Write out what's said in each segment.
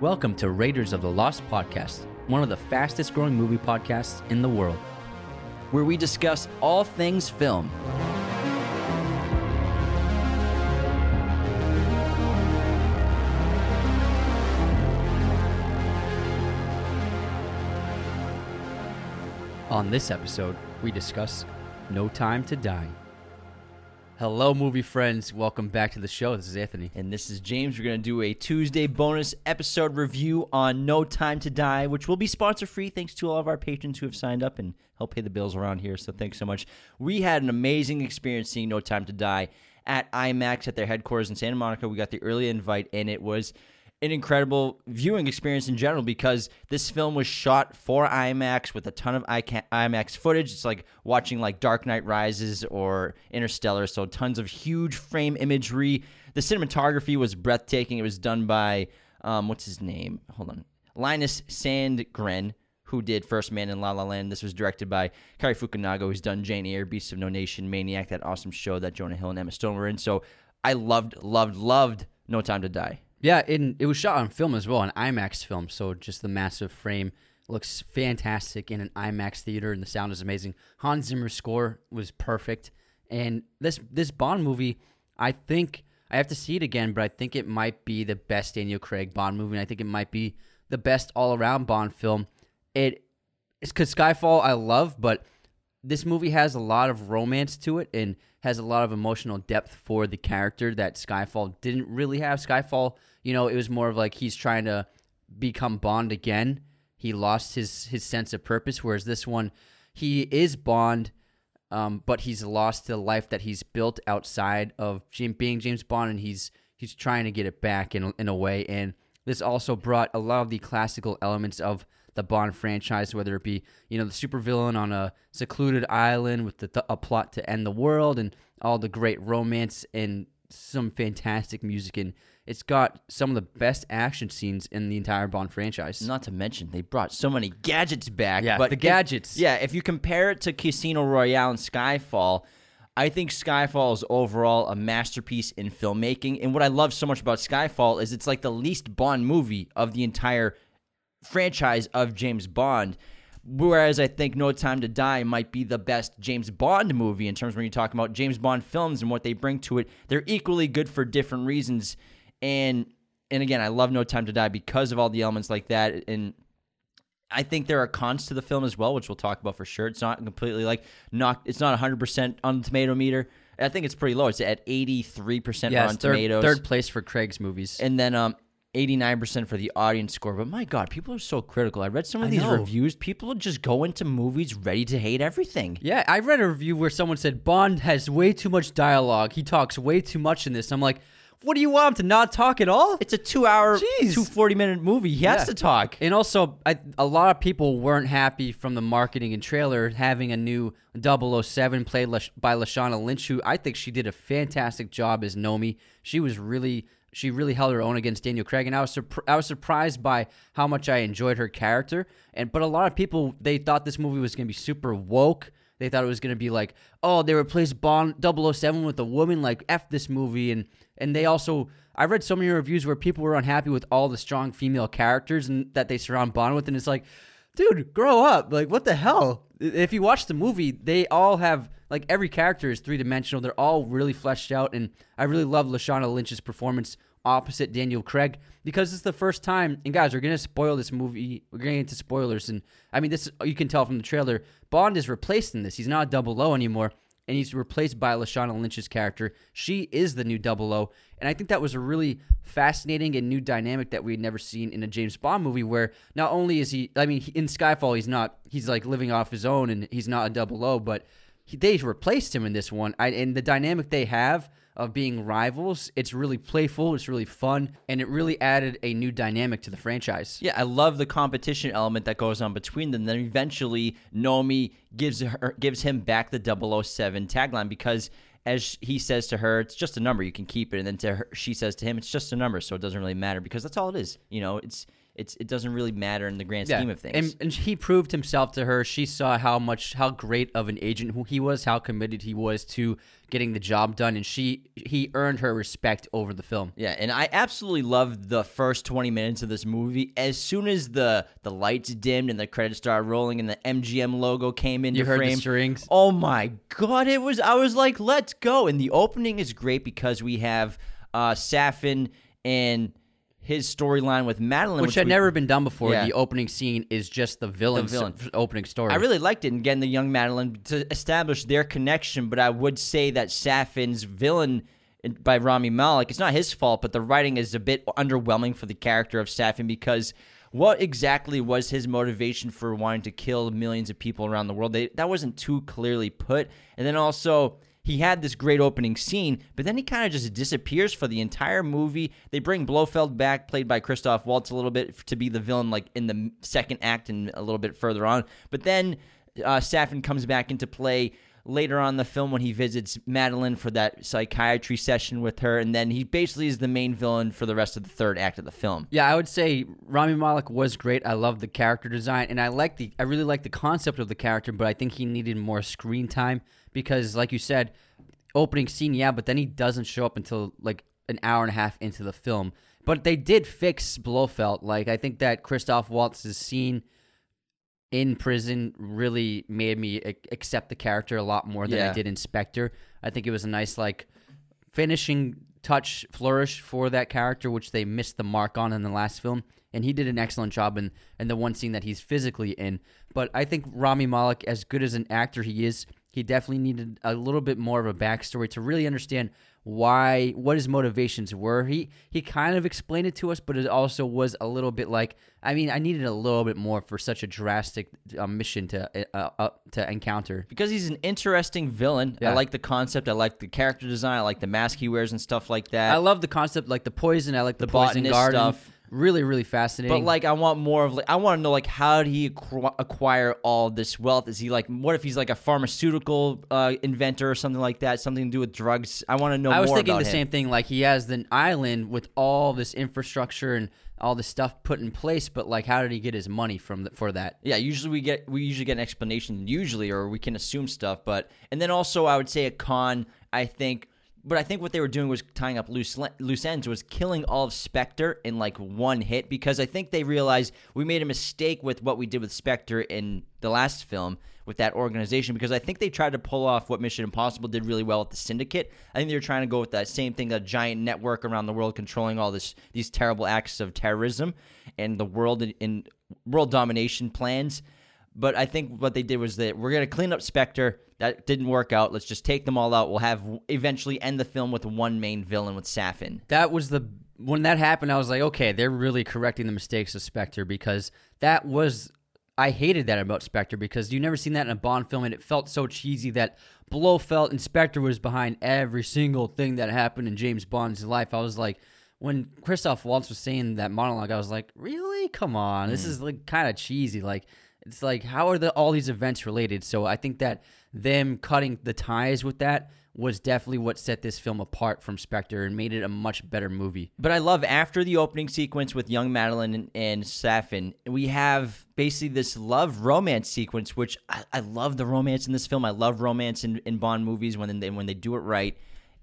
Welcome to Raiders of the Lost podcast, one of the fastest growing movie podcasts in the world. where we discuss all things film. On this episode, we discuss No Time to Die. Hello, movie friends. Welcome back to the show. This is Anthony. And this is James. We're going to do a Tuesday bonus episode review on No Time to Die, which will be sponsor free thanks to all of our patrons who have signed up and help pay the bills around here. So thanks so much. We had an amazing experience seeing No Time to Die at IMAX at their headquarters in Santa Monica. We got the early invite, and it was an incredible viewing experience in general because this film was shot for IMAX with a ton of IMAX footage. It's like watching like Dark Knight Rises or Interstellar, so tons of huge frame imagery. The cinematography was breathtaking. It was done by um, what's his name? Hold on, Linus Sandgren, who did First Man in La La Land. This was directed by Cary Fukunaga, who's done Jane Eyre, Beasts of No Nation, Maniac, that awesome show that Jonah Hill and Emma Stone were in. So I loved, loved, loved No Time to Die. Yeah, and it was shot on film as well, an IMAX film. So just the massive frame looks fantastic in an IMAX theater, and the sound is amazing. Hans Zimmer's score was perfect, and this this Bond movie, I think I have to see it again, but I think it might be the best Daniel Craig Bond movie. And I think it might be the best all around Bond film. It it's because Skyfall I love, but this movie has a lot of romance to it and has a lot of emotional depth for the character that Skyfall didn't really have. Skyfall, you know, it was more of like he's trying to become Bond again. He lost his his sense of purpose, whereas this one, he is Bond, um, but he's lost the life that he's built outside of being James Bond, and he's he's trying to get it back in in a way. And this also brought a lot of the classical elements of the Bond franchise, whether it be you know the supervillain on a secluded island with the, a plot to end the world, and all the great romance and some fantastic music, and it's got some of the best action scenes in the entire Bond franchise. Not to mention, they brought so many gadgets back. Yeah, but the if- gadgets. yeah, if you compare it to Casino Royale and Skyfall, I think Skyfall is overall a masterpiece in filmmaking. And what I love so much about Skyfall is it's like the least Bond movie of the entire franchise of James Bond. Whereas I think No Time to Die might be the best James Bond movie in terms when you're talking about James Bond films and what they bring to it. They're equally good for different reasons. And and again, I love No Time to Die because of all the elements like that. And I think there are cons to the film as well, which we'll talk about for sure. It's not completely like not. It's not 100 percent on the tomato meter. I think it's pretty low. It's at 83 percent yeah, on it's third, tomatoes, third place for Craig's movies. and then um 89 percent for the audience score. But my God, people are so critical. I read some of I these know. reviews. People just go into movies ready to hate everything. Yeah, I read a review where someone said Bond has way too much dialogue. He talks way too much in this. I'm like, what do you want him to not talk at all? It's a two-hour, Jeez. two 40-minute movie. He has Yeah. to talk. And also, I, a lot of people weren't happy from the marketing and trailer having a new 007 played by Lashana Lynch, who I think she did a fantastic job as Nomi. She was really, she really held her own against Daniel Craig, and I was I was surprised by how much I enjoyed her character. And but a lot of people they thought this movie was going to be super woke. They thought it was going to be like, oh, they replaced Bond 007 with a woman, like F this movie. And and they also, I read so many reviews where people were unhappy with all the strong female characters and that they surround Bond with. And it's like, dude, grow up. Like, what the hell? If you watch the movie, they all have, like, every character is three dimensional. They're all really fleshed out. And I really love Lashana Lynch's performance opposite Daniel Craig because it's the first time. And guys, we're gonna spoil this movie. We're getting into spoilers, and I mean, this you can tell from the trailer. Bond is replaced in this. He's not a double O anymore, and he's replaced by Lashana Lynch's character. She is the new double O, and I think that was a really fascinating and new dynamic that we had never seen in a James Bond movie. Where not only is he, I mean, in Skyfall, he's not, he's like living off his own, and he's not a double O, but they replaced him in this one. I, and the dynamic they have of being rivals, it's really playful, it's really fun, and it really added a new dynamic to the franchise. Yeah, I love the competition element that goes on between them. Then eventually, Nomi gives her gives him back the 007 tagline because, as he says to her, it's just a number. You can keep it, and then to her, she says to him, "It's just a number, so it doesn't really matter because that's all it is." You know, it's it's it doesn't really matter in the grand scheme of things. And, and he proved himself to her. She saw how much, how great of an agent who he was, how committed he was to getting the job done, and she he earned her respect over the film. Yeah, and I absolutely loved the first 20 minutes of this movie. As soon as the the lights dimmed and the credits started rolling and the MGM logo came into You heard frame, the strings. oh my god, it was I was like, let's go. And the opening is great because we have uh Safin and his storyline with Madeline which had we- never been done before. Yeah. The opening scene is just the villain's villain. opening story. I really liked it and getting the young Madeline to establish their connection, but I would say that Safin's villain by Rami Malek, it's not his fault, but the writing is a bit underwhelming for the character of Safin because what exactly was his motivation for wanting to kill millions of people around the world? They, that wasn't too clearly put. And then also, he had this great opening scene, but then he kind of just disappears for the entire movie. They bring Blofeld back, played by Christoph Waltz, a little bit to be the villain, like in the second act and a little bit further on. But then uh, Safin comes back into play later on the film when he visits Madeline for that psychiatry session with her, and then he basically is the main villain for the rest of the third act of the film. Yeah, I would say Rami Malek was great. I love the character design, and I like the I really like the concept of the character, but I think he needed more screen time because, like you said, opening scene, yeah, but then he doesn't show up until like an hour and a half into the film. But they did fix Blofeld. Like I think that Christoph Waltz's scene in prison really made me ac- accept the character a lot more than I did in Spectre. I think it was a nice like finishing touch flourish for that character, which they missed the mark on in the last film. And he did an excellent job in, in the one scene that he's physically in. But I think Rami Malek, as good as an actor he is, he definitely needed a little bit more of a backstory to really understand why what his motivations were. He he kind of explained it to us, but it also was a little bit like I mean I needed a little bit more for such a drastic uh, mission to uh, uh, to encounter. Because he's an interesting villain. I like the concept. I like the character design. I like the mask he wears and stuff like that. I love the concept, like the poison. I like the, The poison garden stuff. Really, really fascinating. But like, I want more of like, I want to know like, how did he acqu- acquire all this wealth? Is he like, what if he's like a pharmaceutical uh, inventor or something like that? Something to do with drugs? I want to know. I was more thinking the him. same thing. Like he has an island with all this infrastructure and all this stuff put in place, but like, how did he get his money from the, for that? Yeah, usually we get we usually get an explanation, usually, or we can assume stuff. But and then also, I would say a con. I think, but I think what they were doing was tying up loose loose ends, was killing all of Spectre in like one hit because I think they realized we made a mistake with what we did with Spectre in the last film with that organization because I think they tried to pull off what Mission Impossible did really well with the Syndicate. I think they were trying to go with that same thing, a giant network around the world controlling all this these terrible acts of terrorism and the world in, in world domination plans. But I think what they did was that we're going to clean up Spectre. That didn't work out. Let's just take them all out. We'll have eventually end the film with one main villain with Safin. That was the when that happened. I was like, okay, they're really correcting the mistakes of Spectre because that was. I hated that about Spectre because you never seen that in a Bond film, and it felt so cheesy that Blofeld and Spectre was behind every single thing that happened in James Bond's life. I was like, when Christoph Waltz was saying that monologue, I was like, really? Come on, this mm. is like kind of cheesy. Like, it's like how are the all these events related? So I think that them cutting the ties with that was definitely what set this film apart from Spectre and made it a much better movie. But I love after the opening sequence with young Madeline and, and Safin, we have basically this love romance sequence, which I, I love the romance in this film. I love romance in, in Bond movies when they when they do it right.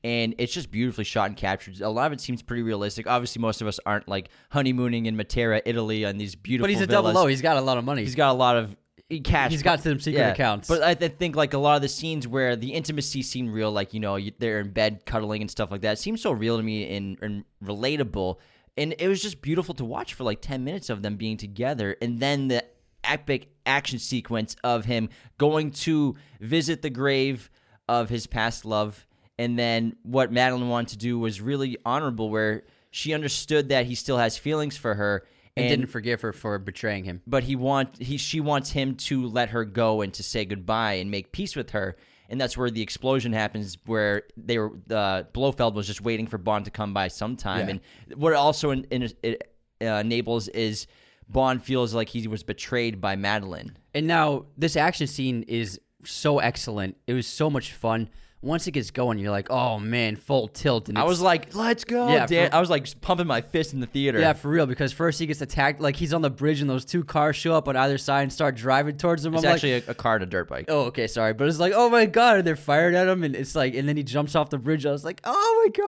And it's just beautifully shot and captured. A lot of it seems pretty realistic. Obviously, most of us aren't like honeymooning in Matera, Italy, on these beautiful. But he's a villas. double O. He's got a lot of money. He's got a lot of cash. He's got some secret accounts. But I th- think like a lot of the scenes where the intimacy seemed real, like you know you, they're in bed cuddling and stuff like that, seems so real to me and, and relatable. And it was just beautiful to watch for like ten minutes of them being together, and then the epic action sequence of him going to visit the grave of his past love. And then what Madeline wanted to do was really honorable, where she understood that he still has feelings for her and didn't forgive her for betraying him. but he want he she wants him to let her go and to say goodbye and make peace with her and that's where the explosion happens where they were uh, Blofeld was just waiting for Bond to come by sometime Yeah. and what also in, in, it uh, enables is Bond feels like he was betrayed by Madeline And now this action scene is so excellent. It was so much fun once it gets going, you're like, oh man, full tilt. And I was like, let's go. Yeah, Dan. for- I was like pumping my fist in the theater. yeah, for real. Because first he gets attacked, like he's on the bridge, and those two cars show up on either side and start driving towards him. It's I'm like, actually a, a car and a dirt bike. Oh, okay, sorry, but it's like, oh my god, and they're fired at him, and it's like, and then he jumps off the bridge. I was like, oh my god.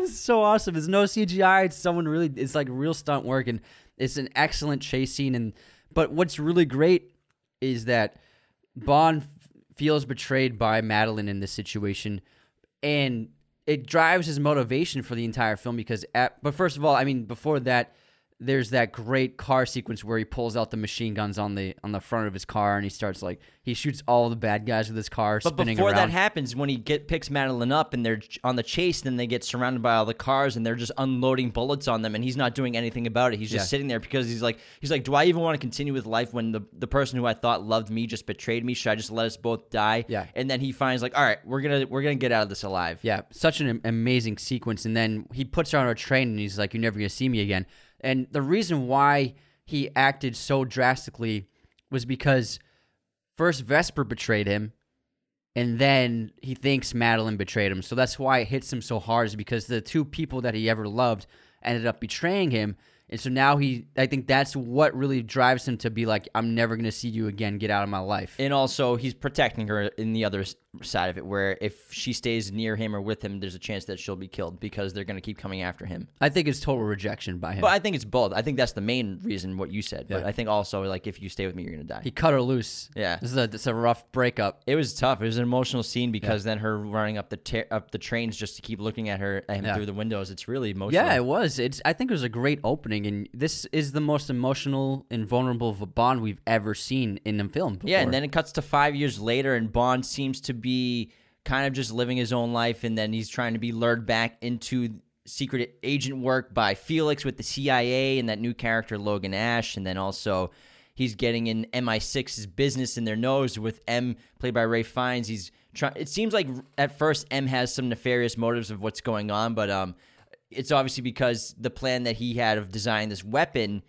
Is so awesome. It's no CGI. It's someone really. It's like real stunt work, and it's an excellent chase scene. And but what's really great is that Bond feels betrayed by Madeline in this situation, and it drives his motivation for the entire film. Because at but first of all, I mean, before that, there's that great car sequence where he pulls out the machine guns on the on the front of his car, and he starts like he shoots all the bad guys with his car, But spinning before around. that happens, when he get picks Madeline up and they're on the chase, then they get surrounded by all the cars and they're just unloading bullets on them, and he's not doing anything about it. He's just Yeah. sitting there because he's like, he's like, do I even want to continue with life when the the person who I thought loved me just betrayed me? Should I just let us both die? Yeah. And then he finds like, all right, we're gonna we're gonna get out of this alive. Yeah, such an amazing sequence. And then he puts her on a train and he's like, You're never going to see me again. And the reason why he acted so drastically was because first Vesper betrayed him, and then he thinks Madeline betrayed him. So that's why it hits him so hard, is because the two people that he ever loved ended up betraying him. And so now he, I think that's what really drives him to be like, I'm never going to see you again. Get out of my life. And also, he's protecting her in the other side of it, where if she stays near him or with him, there's a chance that she'll be killed because they're going to keep coming after him. I think it's total rejection by him. But I think it's both. I think that's the main reason what you said. But I think also like if you stay with me, you're gonna die. he cut her loose. Yeah. This is a, this is a rough breakup. It was tough. It was an emotional scene because then her running up the ta- up the trains just to keep looking at her at him Yeah. through the windows. It's really emotional. Yeah, it was. It's. I think it was a great opening, and this is the most emotional and vulnerable of a Bond we've ever seen in a film. Before. Yeah, and then it cuts to five years later, and Bond seems to be kind of just living his own life, and then he's trying to be lured back into secret agent work by Felix with the CIA and that new character Logan Ash, and then also he's getting in MI6's business in their nose with M, played by Ralph Fiennes. He's trying. It seems like at first M has some nefarious motives of what's going on, but um, it's obviously because the plan that he had of designing this weapon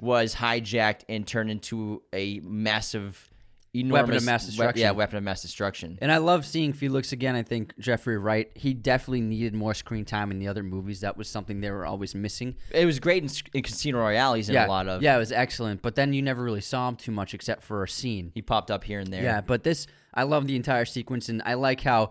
was hijacked and turned into a massive, enormous weapon of mass destruction. yeah, weapon of mass destruction. And I love seeing Felix again. I think Jeffrey Wright. He definitely needed more screen time in the other movies. That was something they were always missing. It was great in, in Casino Royale. He's in yeah, a lot of. yeah, it was excellent. But then you never really saw him too much except for a scene. He popped up here and there. Yeah, but this I love the entire sequence, and I like how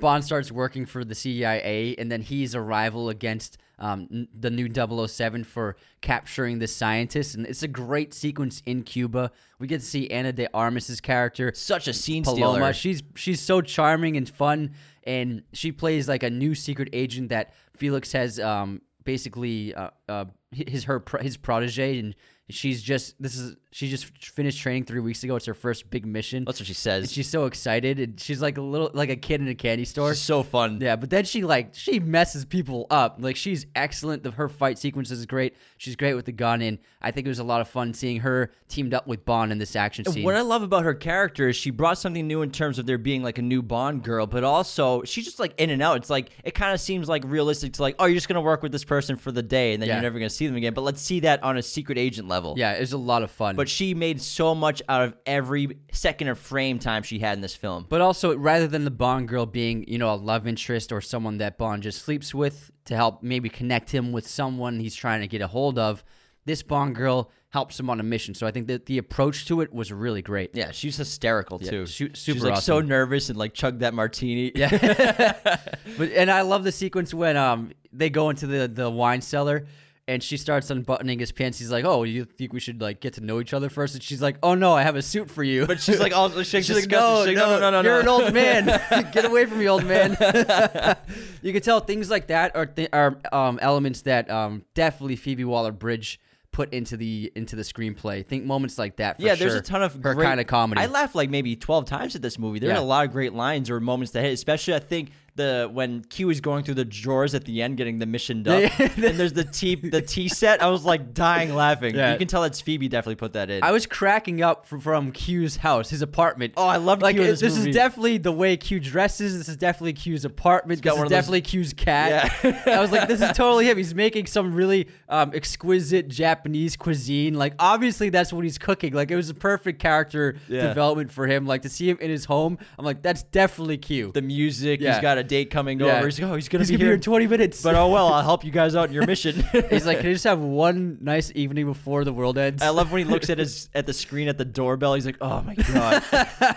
Bond starts working for the CIA, and then he's a rival against um, n- the new 007 for capturing the scientist, and it's a great sequence in Cuba. We get to see Ana de Armas's character, Such a scene Paloma. stealer. She's she's so charming and fun, and she plays like a new secret agent that Felix has um, basically uh, uh, his her his protege, and she's just this is she just finished training three weeks ago. It's her first big mission. That's what she And says. she's so excited, and she's like a little like a kid in a candy store. She's so fun. Yeah, but then she like she messes people up. Like she's excellent. The, her fight sequence is great. She's great with the gun, and I think it was a lot of fun seeing her teamed up with Bond in this action scene. What I love about her character is she brought something new in terms of there being like a new Bond girl, but also she's just like in and out. It's like it kind of seems like realistic to like, oh, you're just gonna work with this person for the day and then Yeah. you're never gonna see them again. But let's see that on a secret agent level. yeah, it was a lot of fun. But she made so much out of every second of frame time she had in this film. But also, rather than the Bond girl being, you know, a love interest or someone that Bond just sleeps with to help maybe connect him with someone he's trying to get a hold of, this Bond girl helps him on a mission. So I think that the approach to it was really great. Yeah, she's hysterical too. su- she's super like so nervous and like chugged that martini. Yeah, But and I love the sequence when um they go into the the wine cellar. And she starts unbuttoning his pants. He's like, "Oh, you think we should like get to know each other first? And she's like, "Oh no, I have a suit for you." but she's like, oh, she's, like, no, She's like, no, no, no, no, you're no. an old man. Get away from me, old man. you can tell things like that are th- are um, elements that um, definitely Phoebe Waller Bridge put into the into the screenplay. Think moments like that. For yeah, there's sure. a ton of her great, kind of comedy. I laughed like maybe 12 times at this movie. There Yeah. are a lot of great lines or moments that hit, especially I think the when Q is going through the drawers at the end getting the mission done. and there's the tea the tea set. I was like dying laughing. Yeah. You can tell that's Phoebe definitely put that in. I was cracking up from, from Q's house, his apartment. Oh, I loved like Q this this is definitely the way Q dresses. This is definitely Q's apartment. got This one is of those- definitely Q's cat. Yeah. I was like, this is totally him. He's making some really um, exquisite Japanese cuisine. Like obviously that's what he's cooking. Like it was a perfect character Yeah. development for him. Like to see him in his home, I'm like, that's definitely Q. the music, Yeah. he's got a date coming Yeah. over. He's like, oh, he's gonna He's be gonna here in 20 minutes. But oh well, I'll help you guys out in your mission. he's like, can I just have one nice evening before the world ends? I love when he looks at his at the screen at the doorbell. He's like, "Oh my god,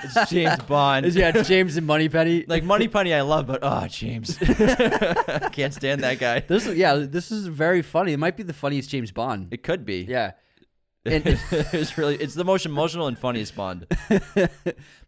it's James Bond." yeah, it's James and Moneypenny. Like Moneypenny, I love, but oh, James, can't stand that guy. this, is- yeah, this is very funny. It might be the funniest James Bond. It could be. Yeah. And, it's really it's the most emotional and funniest Bond.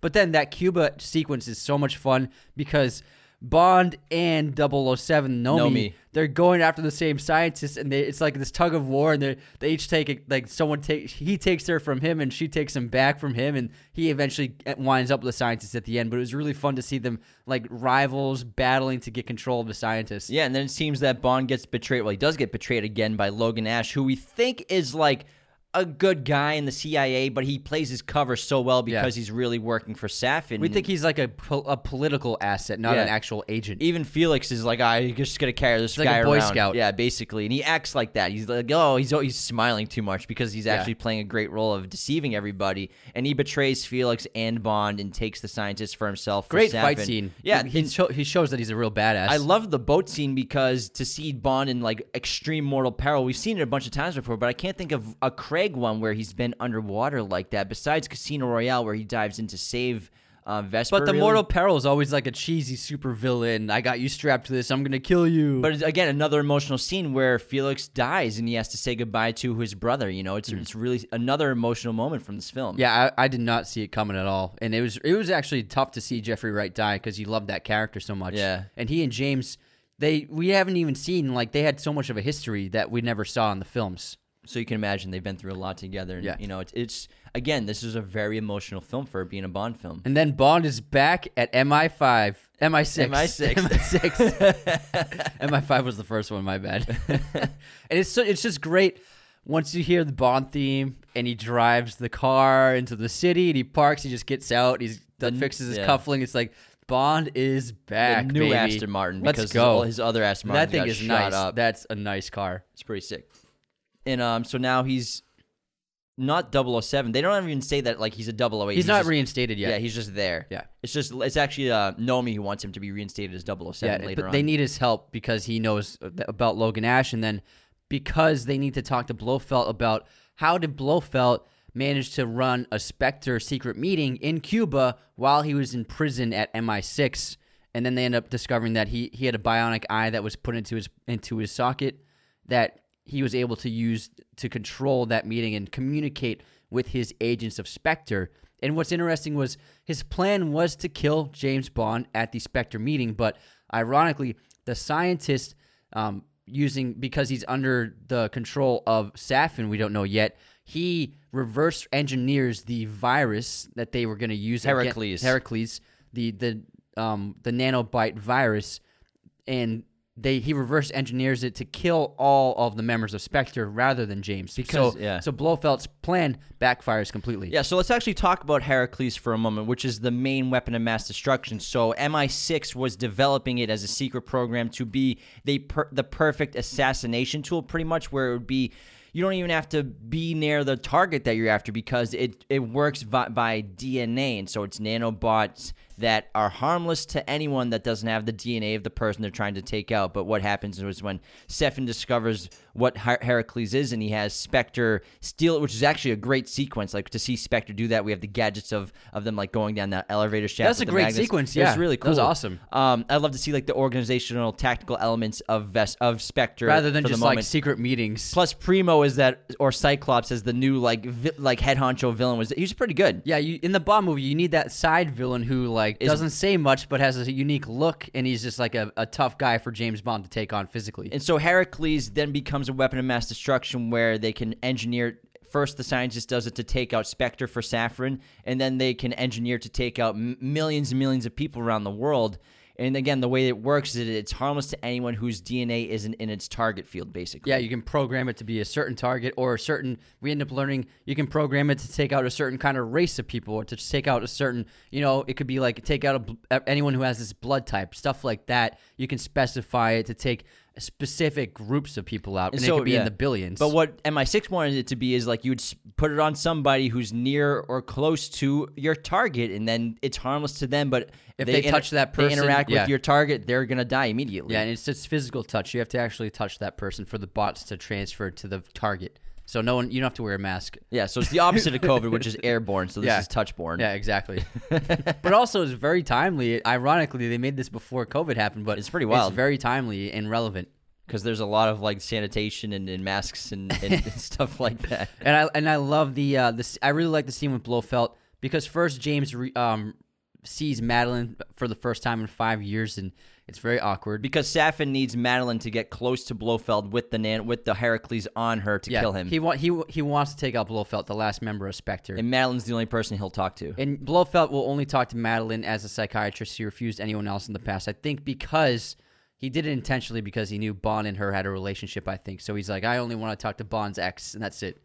but then that Cuba sequence is so much fun because Bond and 007 know, Know me. me. They're going after the same scientist, and they, it's like this tug of war, and they they each take it. Like someone takes he takes her from him, and she takes him back from him, and he eventually uh, winds up with the scientist at the end. But it was really fun to see them like rivals battling to get control of the scientist. Yeah, and then it seems that Bond gets betrayed. Well, he does get betrayed again by Logan Ash, who we think is like a good guy in the CIA, but he plays his cover so well because he's really working for Safin. We think he's like a, pol- a political asset, not Yeah. an actual agent. even Felix is like, ah, I just gonna carry this like a guy Boy around. Scout. Yeah, basically, and he acts like that. He's like, oh, he's oh, he's smiling too much because he's actually playing a great role of deceiving everybody, and he betrays Felix and Bond and takes the scientist for himself. for Great fight scene. Yeah, he, sho- he shows that he's a real badass. I love the boat scene because to see Bond in like extreme mortal peril, we've seen it a bunch of times before, but I can't think of a Craig one where he's been underwater like that. Besides Casino Royale, where he dives in to save uh, Vesper. But the really. mortal peril is always like a cheesy super villain. I got you strapped to this. I'm gonna kill you. But it's, again, another emotional scene where Felix dies and he has to say goodbye to his brother. You know, it's it's really another emotional moment from this film. Yeah, I, I did not see it coming at all, and it was it was actually tough to see Jeffrey Wright die because you loved that character so much. Yeah. and he and James, they we haven't even seen like they had so much of a history that we never saw in the films. So you can imagine they've been through a lot together. And, Yeah. You know, it's, it's again, this is a very emotional film for being a Bond film. And then Bond is back at MI5, MI6, MI6. MI6. MI5 was the first one. My bad. and it's so, it's just great once you hear the Bond theme and he drives the car into the city and he parks. He just gets out. He's done fixes his yeah. cuffling. It's like Bond is back. the new baby. Aston Martin Let's go. his, his other Aston Martin. that thing is shot nice. up. That's a nice car. It's pretty sick. And um, so now he's not 007. They don't even say that like he's a 008. He's, not just- reinstated yet. Yeah, he's just there. Yeah. It's just it's actually uh, Nomi who wants him to be reinstated as 007 Yeah, later but on. they need his help because he knows about Logan Ash, and then because they need to talk to Blofeld about how did Blofeld manage to run a Spectre secret meeting in Cuba while he was in prison at MI6, and then they end up discovering that he he had a bionic eye that was put into his into his socket that he was able to use to control that meeting and communicate with his agents of Spectre. And what's interesting was his plan was to kill James Bond at the Spectre meeting, but ironically, the scientist um, using because he's under the control of Safin, we don't know yet. He reverse engineers the virus that they were going to use. against- Heracles. Heracles, the the um, the nanobot virus, and they he reverse engineers it to kill all of the members of Spectre rather than James. Because- so, yeah. so Blofeld's plan backfires completely. Yeah, so let's actually talk about Heracles for a moment, which is the main weapon of mass destruction. So MI6 was developing it as a secret program to be the per- the perfect assassination tool, pretty much, where it would be. You don't even have to be near the target that you're after because it, it works by, by DNA. And so it's nanobots that are harmless to anyone that doesn't have the DNA of the person they're trying to take out. But what happens is when Safin discovers what Her- Heracles is and he has Spectre steal it, which is actually a great sequence. Like to see Spectre do that, we have the gadgets of, of them like going down that elevator shaft. That's a great magnets. sequence, Yeah, yeah. really That cool. was awesome. Um, I'd love to see like the organizational tactical elements of Ves- of Spectre rather than just like secret meetings. Plus, Primo is that, or Cyclops as the new like vi- like head honcho villain was. He was pretty good. yeah, you in the Bond movie, you need that side villain who like like Is- doesn't say much, but has a unique look, and he's just like a, a tough guy for James Bond to take on physically. And so Heracles then becomes a weapon of mass destruction where they can engineer. First, the scientist does it to take out Spectre for Saffron, and then they can engineer to take out m- millions and millions of people around the world. And again, the way it works is it's harmless to anyone whose DNA isn't in its target field, basically. Yeah, you can program it to be a certain target or a certain. We end up learning you can program it to take out a certain kind of race of people or to take out a certain. You know, it could be like take out a, anyone who has this blood type, stuff like that. You can specify it to take specific groups of people out, and, it could be yeah. in the billions. But what MI6 wanted it to be is like you would put it on somebody who's near or close to your target, and then it's harmless to them. But If they touch that they person, interact yeah. with your target, they're gonna die immediately. Yeah, and it's just physical touch. You have to actually touch that person for the bots to transfer to the target. So no one, you don't have to wear a mask. Yeah, so it's the opposite of COVID, which is airborne. So this Yeah. is touchborne. Yeah, exactly. but also, it's very timely. Ironically, they made this before COVID happened, but It's pretty wild. It's very timely and relevant. because there's a lot of like sanitation and, and masks and, and, and stuff like that. And I and I love the uh, this. I really like the scene with Blofeld because first James re, um sees Madeline for the first time in five years, and it's very awkward. Because Safin needs Madeline to get close to Blofeld with the nan- with the Heracles on her to yeah, kill him, He want he he wants to take out Blofeld, the last member of Spectre. and Madeline's the only person he'll talk to. And Blofeld will only talk to Madeline as a psychiatrist. He refused anyone else in the past. I think because he did it intentionally because he knew Bond and her had a relationship. I think so. He's like, I only want to talk to Bond's ex, and that's it.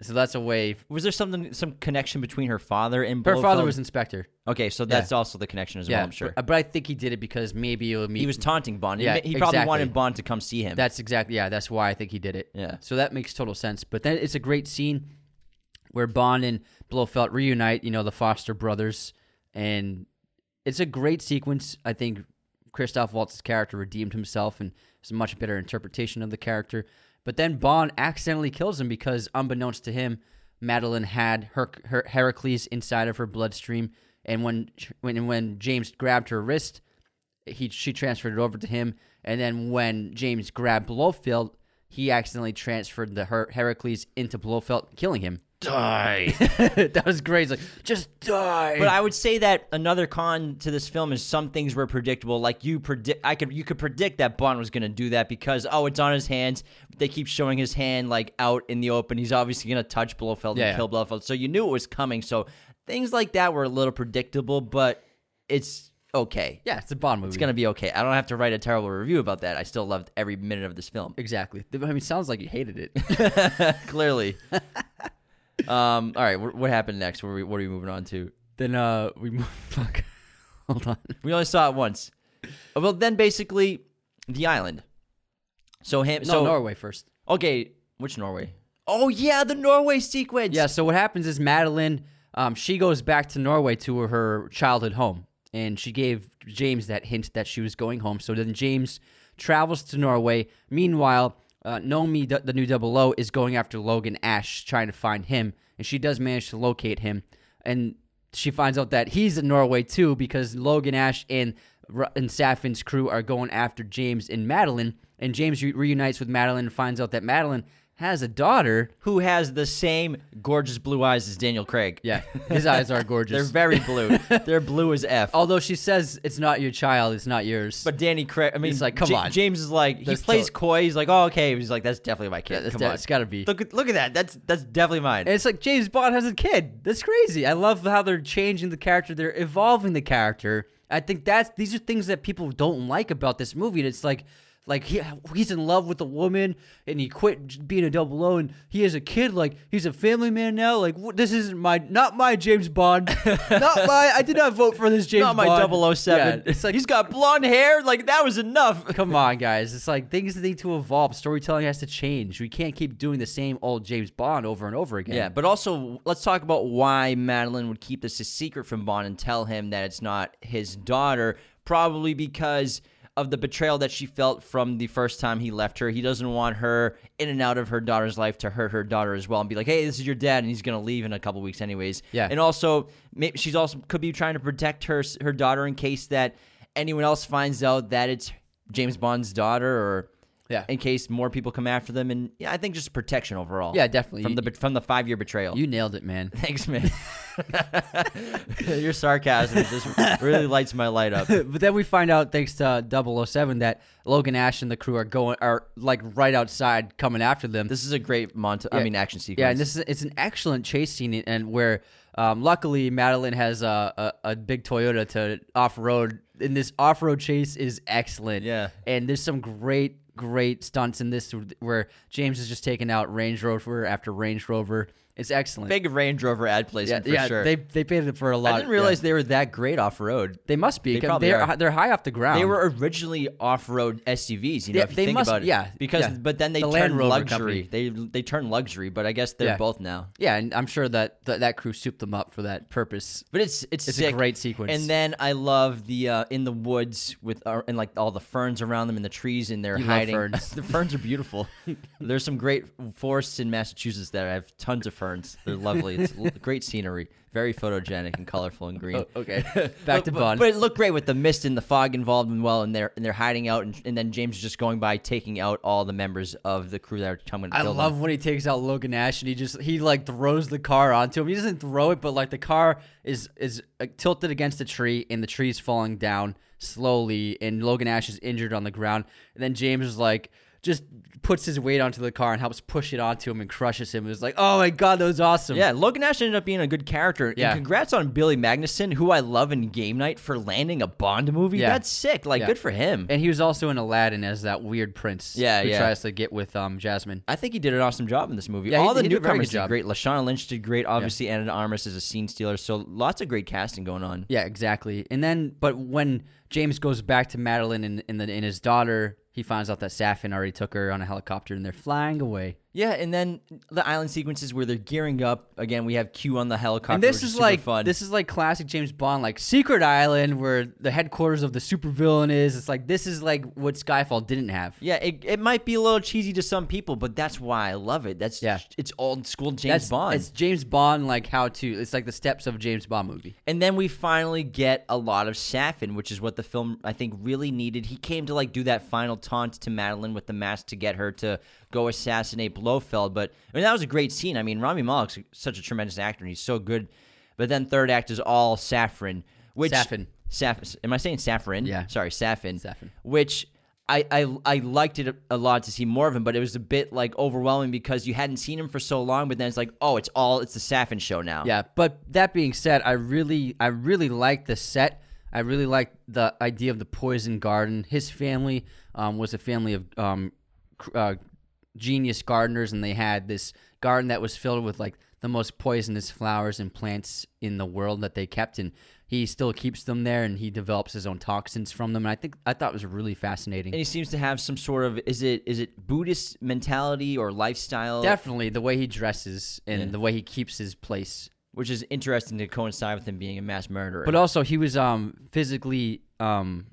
So that's a way. Was there something some connection between her father and Her Blofeld? father was in Spectre. okay, so that's also the connection as well. I'm sure but, but I think he did it because maybe it would meet. he was taunting Bond. He Yeah, he, probably exactly. wanted Bond to come see him. That's exactly yeah. That's why I think he did it. Yeah. So that makes total sense. But then it's a great scene where Bond and Blofeld reunite. You know the Foster brothers, and it's a great sequence. I think Christoph Waltz's character redeemed himself, and it's a much better interpretation of the character. But then Bond accidentally kills him because, unbeknownst to him, Madeline had her, her Heracles inside of her bloodstream, and when when when James grabbed her wrist, he she transferred it over to him, and then when James grabbed Blofeld, he accidentally transferred the Her- Heracles into Blofeld, killing him. Die. that was great. He's like, just die. But I would say that another con to this film is some things were predictable. Like you predict, I could you could predict that Bond was going to do that because oh, it's on his hands. They keep showing his hand like out in the open. He's obviously going to touch Blofeld Yeah, and yeah. kill Blofeld. So you knew it was coming. So things like that were a little predictable, but it's okay. yeah, it's a Bond movie. It's going to be okay. I don't have to write a terrible review about that. I still loved every minute of this film. exactly. I mean, it sounds like you hated it. Clearly. um. All right. What, what happened next? What are, we, what are we moving on to? then uh, we move. Fuck. Hold on. We only saw it once. Uh, Well, then basically, the island. So him. No, so Norway first. okay, which Norway? Oh yeah, the Norway sequence. Yeah. So what happens is Madeline, um, she goes back to Norway to her childhood home, and she gave James that hint that she was going home. So then James travels to Norway. Meanwhile, uh, Nomi, the, the new Double O, is going after Logan Ash, trying to find him, and she does manage to locate him, and she finds out that he's in Norway too because Logan Ash and and Safin's crew are going after James and Madeline, and James re- reunites with Madeline and finds out that Madeline has a daughter. Who has the same gorgeous blue eyes as Daniel Craig? Yeah, his eyes are gorgeous. They're very blue. They're blue as f. Although she says it's not your child, it's not yours. But Danny Craig, I mean, It's like, come on. James is like he plays tot- coy. He's like, oh okay. He's like, that's definitely my kid. that's Come de- on, it's got to be. look at look at that. That's that's definitely mine. And it's like James Bond has a kid. That's crazy. I love how they're changing the character. They're evolving the character. I think that's these are things that people don't like about this movie. And it's like like he, he's in love with a woman and he quit being a double O and he has a kid like he's a family man now like what, this isn't my not my James Bond not my I did not vote for this James Not my Bond 007. Yeah, it's like he's got blonde hair. Like that was enough. Come on, guys. It's like things need to evolve. Storytelling has to change. We can't keep doing the same old James Bond over and over again. Yeah, but also let's talk about why Madeline would keep this a secret from Bond and tell him that it's not his daughter. Probably because of the betrayal that she felt from the first time he left her. He doesn't want her in and out of her daughter's life to hurt her daughter as well and be like, "Hey, this is your dad," and he's gonna leave in a couple weeks anyways. Yeah. and also maybe she's also could be trying to protect her her daughter in case that anyone else finds out that it's James Bond's daughter or. Yeah. In case more people come after them, and yeah, I think just protection overall. Yeah, definitely. From the from the five year betrayal. You nailed it, man. Thanks, man. Your sarcasm just really lights my light up. but then we find out, thanks to 007, that Logan Ash and the crew are going are like right outside coming after them. This is a great monta- I mean, action sequence. Yeah, and this is it's an excellent chase scene, and where um, luckily Madeline has a, a, a big Toyota to off road, and this off road chase is excellent. Yeah. and there's some great great stunts in this where James is just taking out Range Rover after Range Rover. It's excellent. big Range Rover ad yeah, placement for yeah, sure. they they paid it for a lot. I didn't realize yeah. they were that great off road. they must be. They probably they're are. they're high off the ground. They were originally off-road SUVs, you know, Yeah, if you they think must- about it. yeah, because yeah. but then they The turned luxury. company. They they turned luxury, but I guess they're Yeah. both now. yeah, and I'm sure that that, that crew souped them up for that purpose. But it's it's It's a great sequence. And then I love the uh, in the woods with uh, and like all the ferns around them and the trees and they're You hiding. ferns. the ferns are beautiful. There's some great forests in Massachusetts that have tons of ferns. They're lovely. It's l- great scenery, very photogenic and colorful and green. Oh, okay, back but, to but- Bond. But it looked great with the mist and the fog involved and well, and they're and they're hiding out, and, and then James is just going by taking out all the members of the crew that are coming to I kill them. love when he takes out Logan Ash and he just he like throws the car onto him. He doesn't throw it, but like the car is is uh, tilted against a tree and the tree's falling down slowly and Logan Ash is injured on the ground. And then James is like just puts his weight onto the car and helps push it onto him and crushes him. It was like, oh my god, that was awesome. Yeah, Logan Ash ended up being a good character. Yeah. And congrats on Billy Magnussen, who I love in Game Night for landing a Bond movie. Yeah. That's sick. Like, Yeah. good for him. And he was also in Aladdin as that weird prince. Yeah, who yeah. tries to get with um Jasmine. I think he did an awesome job in this movie. Yeah, he- All the he did a very newcomers good did great. Lashana Lynch did great. Obviously, Ana de Armas is a scene stealer. So lots of great casting going on. Yeah, exactly. And then, but when James goes back to Madeline and, and, the, and his daughter, he finds out that Safin already took her on a helicopter and they're flying away. Yeah, and then the island sequences where they're gearing up. Again, we have Q on the helicopter. And this is like fun. this is like classic James Bond, like Secret Island, where the headquarters of the supervillain is. It's like this is like what Skyfall didn't have. Yeah, it, it might be a little cheesy to some people, but that's why I love it. That's Yeah. it's old school James That's Bond. It's James Bond, like how to. It's like the steps of a James Bond movie. And then we finally get a lot of Safin, which is what the film I think really needed. He came to like do that final taunt to Madeline with the mask to get her to go assassinate Blofeld. But I mean that was a great scene. I mean Rami Malek's such a tremendous actor and he's so good. But then third act is all Saffron, which Safin. Saf- am I saying Saffron? Yeah. Sorry, Safin. Safin. Which I, I I liked it a, lot to see more of him, but it was a bit like overwhelming because you hadn't seen him for so long. But then it's like, oh, it's all it's the Safin show now. Yeah, but that being said, I really, I really like the set. I really liked the idea of the poison garden. His family um, was a family of um, cr- uh, genius gardeners, and they had this garden that was filled with like the most poisonous flowers and plants in the world that they kept, and he still keeps them there, and he develops his own toxins from them. And I think I thought it was really fascinating. and he seems to have some sort of is it is it Buddhist mentality or lifestyle, Definitely the way he dresses and Yeah. the way he keeps his place. which is interesting to coincide with him being a mass murderer, But also, he was um, physically um,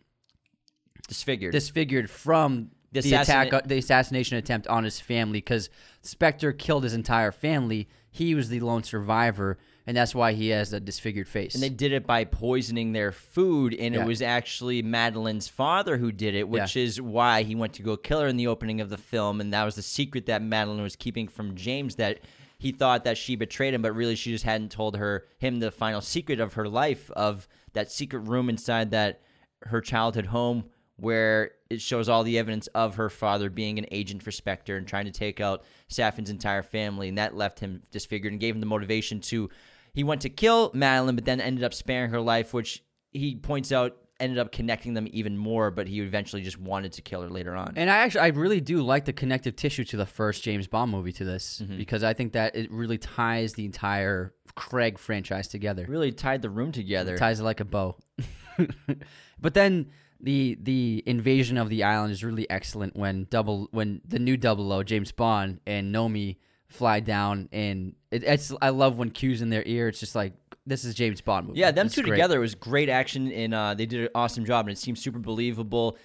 disfigured. disfigured from The the, attack, uh, the assassination attempt on his family because Spectre killed his entire family. He was the lone survivor, and that's why he has a disfigured face. and they did it by poisoning their food, and Yeah. it was actually Madeline's father who did it, which is why he went to go kill her in the opening of the film, and that was the secret that Madeline was keeping from James that he thought that she betrayed him, but really she just hadn't told her him the final secret of her life of that secret room inside that her childhood home where it shows all the evidence of her father being an agent for Spectre and trying to take out Safin's entire family, and that left him disfigured and gave him the motivation to. He went to kill Madeline, but then ended up sparing her life, which he points out ended up connecting them even more. But he eventually just wanted to kill her later on. And I actually, I really do like the connective tissue to the first James Bond movie to this Mm-hmm. because I think that it really ties the entire Craig franchise together. really tied the room together. ties it like a bow. but then the the invasion of the island is really excellent when double when the new double O James Bond and Nomi fly down and it, it's I love when Q's in their ear. It's just like this is James Bond movie. Yeah, them It's two great. together was great action, and uh, they did an awesome job, and it seemed super believable.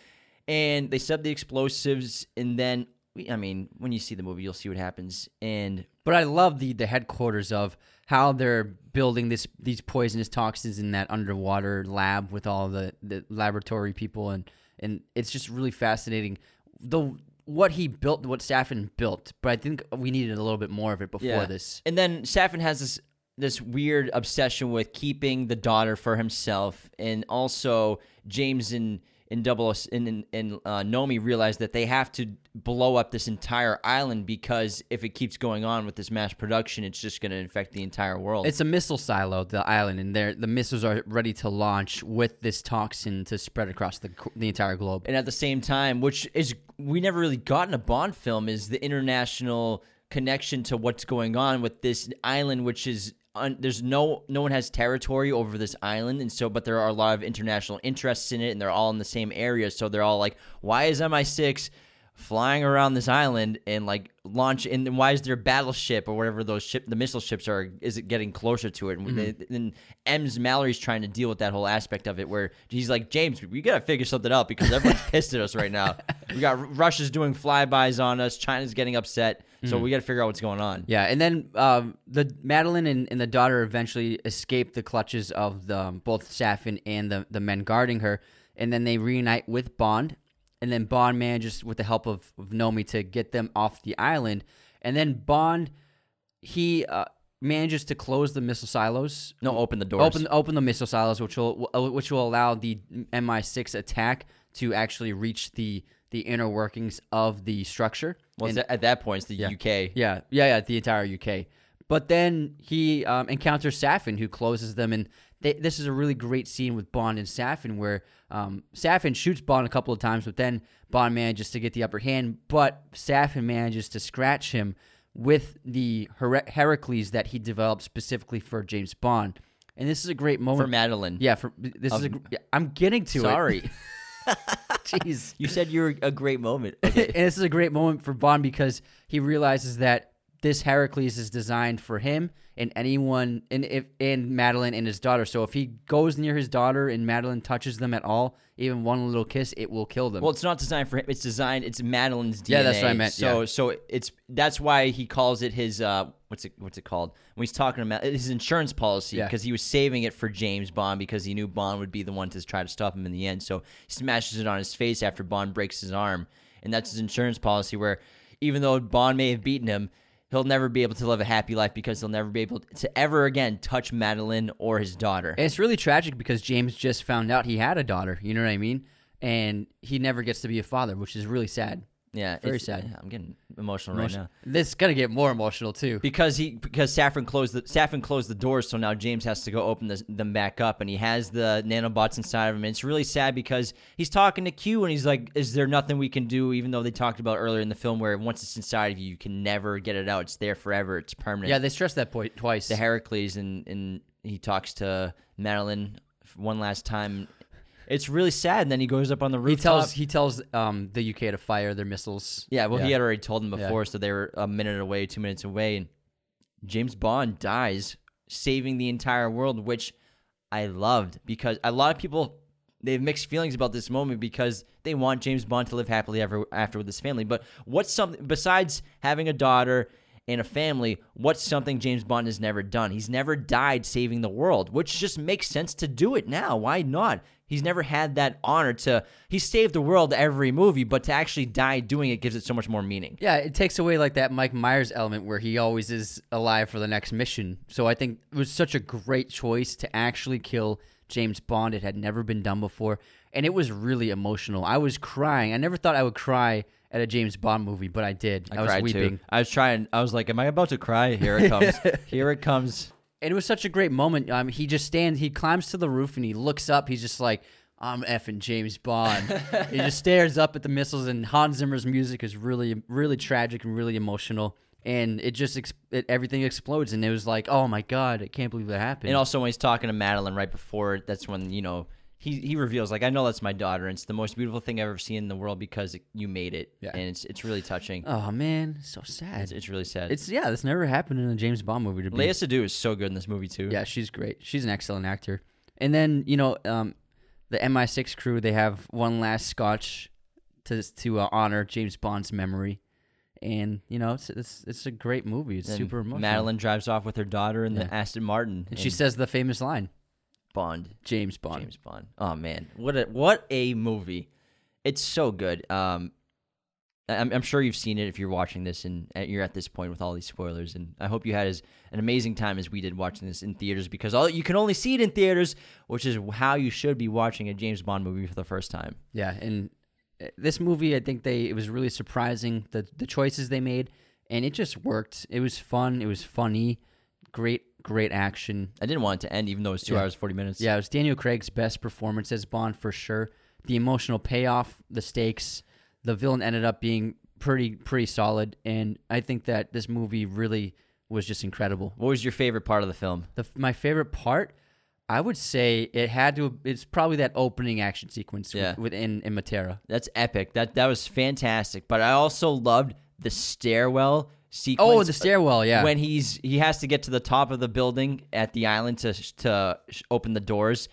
And they set the explosives, and then we- I mean, when you see the movie, you'll see what happens. And But I love the the headquarters of how they're building this these poisonous toxins in that underwater lab with all the, the laboratory people and and it's just really fascinating. The what he built, what Safin built, but I think we needed a little bit more of it before this. And then Safin has this this weird obsession with keeping the daughter for himself, and also James and in double in in uh, Nomi realize that they have to blow up this entire island because if it keeps going on with this mass production, it's just going to infect the entire world. It's a missile silo, the island, and there the missiles are ready to launch with this toxin to spread across the the entire globe. and at the same time, which is we never really got in a Bond film, is the international connection to what's going on with this island, which is un, there's no no one has territory over this island, and so but there are a lot of international interests in it, and they're all in the same area, so they're all like, why is MI6 flying around this island and like launch and why is their battleship or whatever those ship the missile ships are is it getting closer to it? And Mm-hmm. and M's Mallory's trying to deal with that whole aspect of it where he's like James we gotta figure something out because everyone's pissed at us right now. We got Russia's doing flybys on us. China's getting upset. So we gotta figure out what's going on. Yeah, and then um, the Madeline and, and the daughter eventually escape the clutches of the um, both Safin and the the men guarding her, and then they reunite with Bond, and then Bond manages with the help of, of Nomi to get them off the island, and then Bond he uh, manages to close the missile silos. no open the doors Open open the missile silos, which will which will allow the MI6 attack to actually reach the the inner workings of the structure. well And- at that point it's the UK yeah, yeah, yeah, the entire UK. But then he um, encounters Safin, who closes them, and they, this is a really great scene with Bond and Safin, where um, Safin shoots Bond a couple of times, but then Bond manages to get the upper hand. But Safin manages to scratch him with the Her- Heracles that he developed specifically for James Bond, and this is a great moment for Madeline Yeah, for this is a. Yeah, I'm getting to sorry it. Sorry. Jeez. you said you were a great moment and this is a great moment for Bond because he realizes that this Heracles is designed for him and anyone and if and Madeline and his daughter. So if he goes near his daughter and Madeline touches them at all, even one little kiss, it will kill them. Well, it's not designed for him. It's designed. It's Madeline's DNA. Yeah, that's what I meant, So, yeah. so it's that's why he calls it his uh, what's it what's it called when he's talking about his insurance policy Yeah. because he was saving it for James Bond because he knew Bond would be the one to try to stop him in the end. So he smashes it on his face after Bond breaks his arm, and that's his insurance policy. Where even though Bond may have beaten him. He'll never be able to live a happy life because he'll never be able to ever again touch Madeline or his daughter. And it's really tragic because James just found out he had a daughter. You know what I mean? And he never gets to be a father, which is really sad. Yeah, very sad. I'm getting emotional right now. This is gonna get more emotional too. because he because Safin closed the Safin closed the doors, so now James has to go open the, them back up, and he has the nanobots inside of him. And it's really sad because he's talking to Q, and he's like, "Is there nothing we can do?" Even though they talked about earlier in the film where once it's inside of you, you can never get it out. It's there forever. It's permanent. Yeah, they stressed that point twice. the Heracles, and and he talks to Madeline one last time. It's really sad. And then he goes up on the he rooftop. tells he tells um, the UK to fire their missiles. Yeah, well, he had already told them Yeah. before, so they were a minute away, two minutes away, and James Bond dies, saving the entire world, which I loved because a lot of people they have mixed feelings about this moment because they want James Bond to live happily ever after with his family. But what's something besides having a daughter and a family? What's something James Bond has never done? He's never died saving the world, which just makes sense to do it now. Why not? He's never had that honor to. He saved the world every movie, but to actually die doing it gives it so much more meaning. Yeah, it takes away like that Mike Myers element where he always is alive for the next mission. So I think it was such a great choice to actually kill James Bond. It had never been done before, and it was really emotional. I was crying. I never thought I would cry at a James Bond movie, but I did. I, was cried weeping. Too. I was trying. I was like, "Am I about to cry?" Here it comes. Here it comes. And it was such a great moment. Um, he just stands, he climbs to the roof and he looks up. He's just like, I'm effing James Bond. he just stares up at the missiles, and Hans Zimmer's music is really, really tragic and really emotional. And it just, ex- it, everything explodes. And it was like, oh my God, I can't believe that happened. And also when he's talking to Madeline right before, that's when you know he he reveals like, "I know that's my daughter. and It's the most beautiful thing I've ever seen in the world because it, you made it." Yeah. And it's it's really touching. oh man, so sad. It's, it's really sad. It's, yeah, this never happened in a James Bond movie to be. Léa Seydoux is so good in this movie too. Yeah, she's great. She's an excellent actor. And then you know, um, the MI6 crew they have one last scotch to to uh, honor James Bond's memory, and you know, it's it's, it's a great movie. It's And super emotional. Madeline drives off with her daughter in the Aston Martin, and she says the famous line, Bond. James Bond. James Bond. Oh man, what a what a movie! It's so good. Um, I'm, I'm sure you've seen it if you're watching this and uh, you're at this point with all these spoilers. And I hope you had as an amazing time as we did watching this in theaters because all you can only see it in theaters, which is how you should be watching a James Bond movie for the first time. Yeah, and uh, this movie, I think they it was really surprising the the choices they made, and it just worked. It was fun. It was funny. Great, great action. I didn't want it to end, even though it was two Yeah. hours forty minutes. Yeah, it was Daniel Craig's best performance as Bond for sure. The emotional payoff, the stakes, the villain ended up being pretty pretty solid, and I think that this movie really was just incredible. What was your favorite part of the film? The my favorite part, I would say it had to. It's probably that opening action sequence Yeah. with, within in Matera. That's epic. That that was fantastic. But I also loved the stairwell sequence. Oh, the uh, stairwell, yeah. When he's he has to get to the top of the building at the island to to open the doors,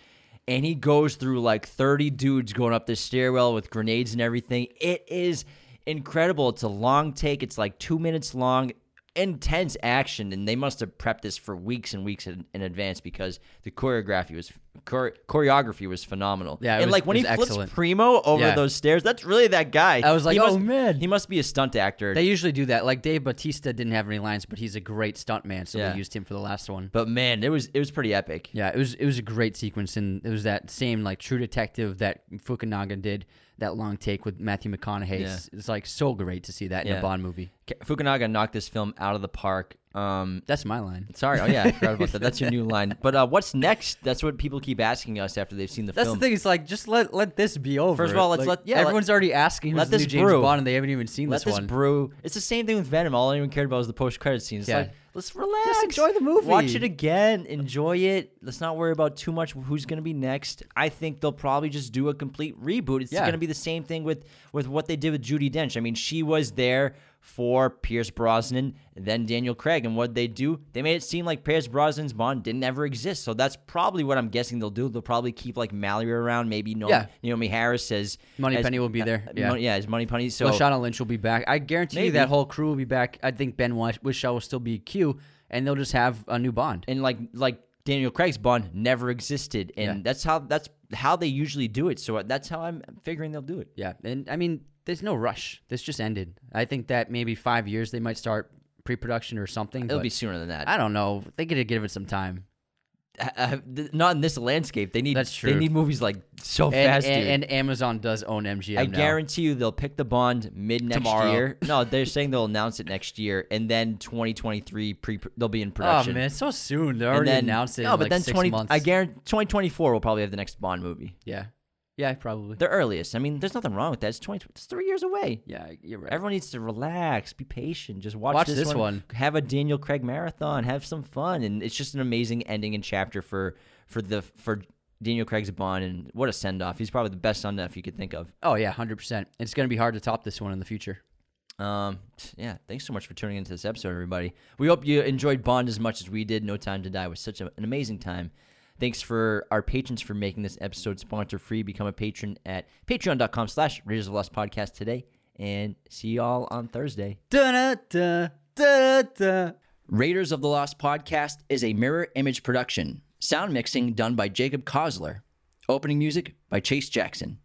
and he goes through like thirty dudes going up this stairwell with grenades and everything. It is incredible. It's a long take. It's like two minutes long. Intense action, and they must have prepped this for weeks and weeks in, in advance because the choreography was chore- choreography was phenomenal. Yeah, it and was- like when it he was flips excellent. Primo over Yeah. those stairs, that's really that guy. I was like, He oh, must- man. he must be a stunt actor. They usually do that. Like Dave Bautista didn't have any lines, but he's a great stuntman, so Yeah. they used him for the last one. but man, it was it was pretty epic. Yeah, it was it was a great sequence, and it was that same like True Detective that Fukunaga did that long take with Matthew McConaughey. It's, it's like so great to see that in Yeah. a Bond movie. K- Fukunaga knocked this film out of the park. Um, That's my line. sorry, oh yeah, I forgot about that. That's your new line. But uh, what's next? That's what people keep asking us after they've seen the film. That's film. the thing. It's like just let let this be over. First of all, let's Like, let- yeah, let- everyone's already asking who's let the new this James brew. Bond, and they haven't even seen Let this, this one. brew. It's the same thing with Venom. All anyone cared about was the post credit scene. It's Yeah. like let's relax, enjoy the movie. watch it again, enjoy it. Let's not worry about too much who's going to be next. I think they'll probably just do a complete reboot. It's Yeah. going to be the same thing with with what they did with Judi Dench. I mean, she was there for Pierce Brosnan, then Daniel Craig, and what they do, they made it seem like Pierce Brosnan's Bond didn't ever exist. So that's probably what I'm guessing they'll do. They'll probably keep like Mallory around, maybe no, Yeah. Naomie Harris says Moneypenny will be there, uh, yeah. Mon- yeah, as Moneypenny. So Lashana Lynch will be back. I guarantee you Maybe. that whole crew will be back. I think Ben Wish- Whishaw will still be Q, and they'll just have a new Bond. and like like Daniel Craig's Bond never existed, and Yeah. that's how that's how they usually do it. So that's how I'm figuring they'll do it. Yeah, and I mean, there's no rush. This just ended. I think that maybe five years they might start pre-production or something. It'll be sooner than that. I don't know. They could give it some time. Uh, not in this landscape. They need That's true. They need movies like so And, fast. and, dude. and Amazon does own MGM. I now. guarantee you they'll pick the Bond mid next Tomorrow. year. No, they're saying they'll announce it next year, and then 2023 pre they'll be in production. Oh man, so soon. They and already then, announced it. No, but like then six 20. months. I guarantee 2024 will probably have the next Bond movie. Yeah, yeah, probably. The earliest. I mean, there's nothing wrong with that. It's 20. It's three years away. Yeah, you're right. Everyone needs to relax, be patient, just watch, Watch this, this one, one. Have a Daniel Craig marathon, have some fun, and it's just an amazing ending and chapter for for the for Daniel Craig's Bond, and what a send off! He's probably the best send off you could think of. oh yeah, hundred percent. It's gonna be hard to top this one in the future. Um, yeah, thanks so much for tuning into this episode, everybody. We hope you enjoyed Bond as much as we did. No Time to Die was such a, an amazing time. Thanks for our patrons for making this episode sponsor free. Become a patron at patreon.com slash Raiders of the Lost Podcast today. And see y'all on Thursday. Da-da-da, da-da-da. Raiders of the Lost podcast is a mirror image production. Sound mixing done by Jacob Kosler. Opening music by Chase Jackson.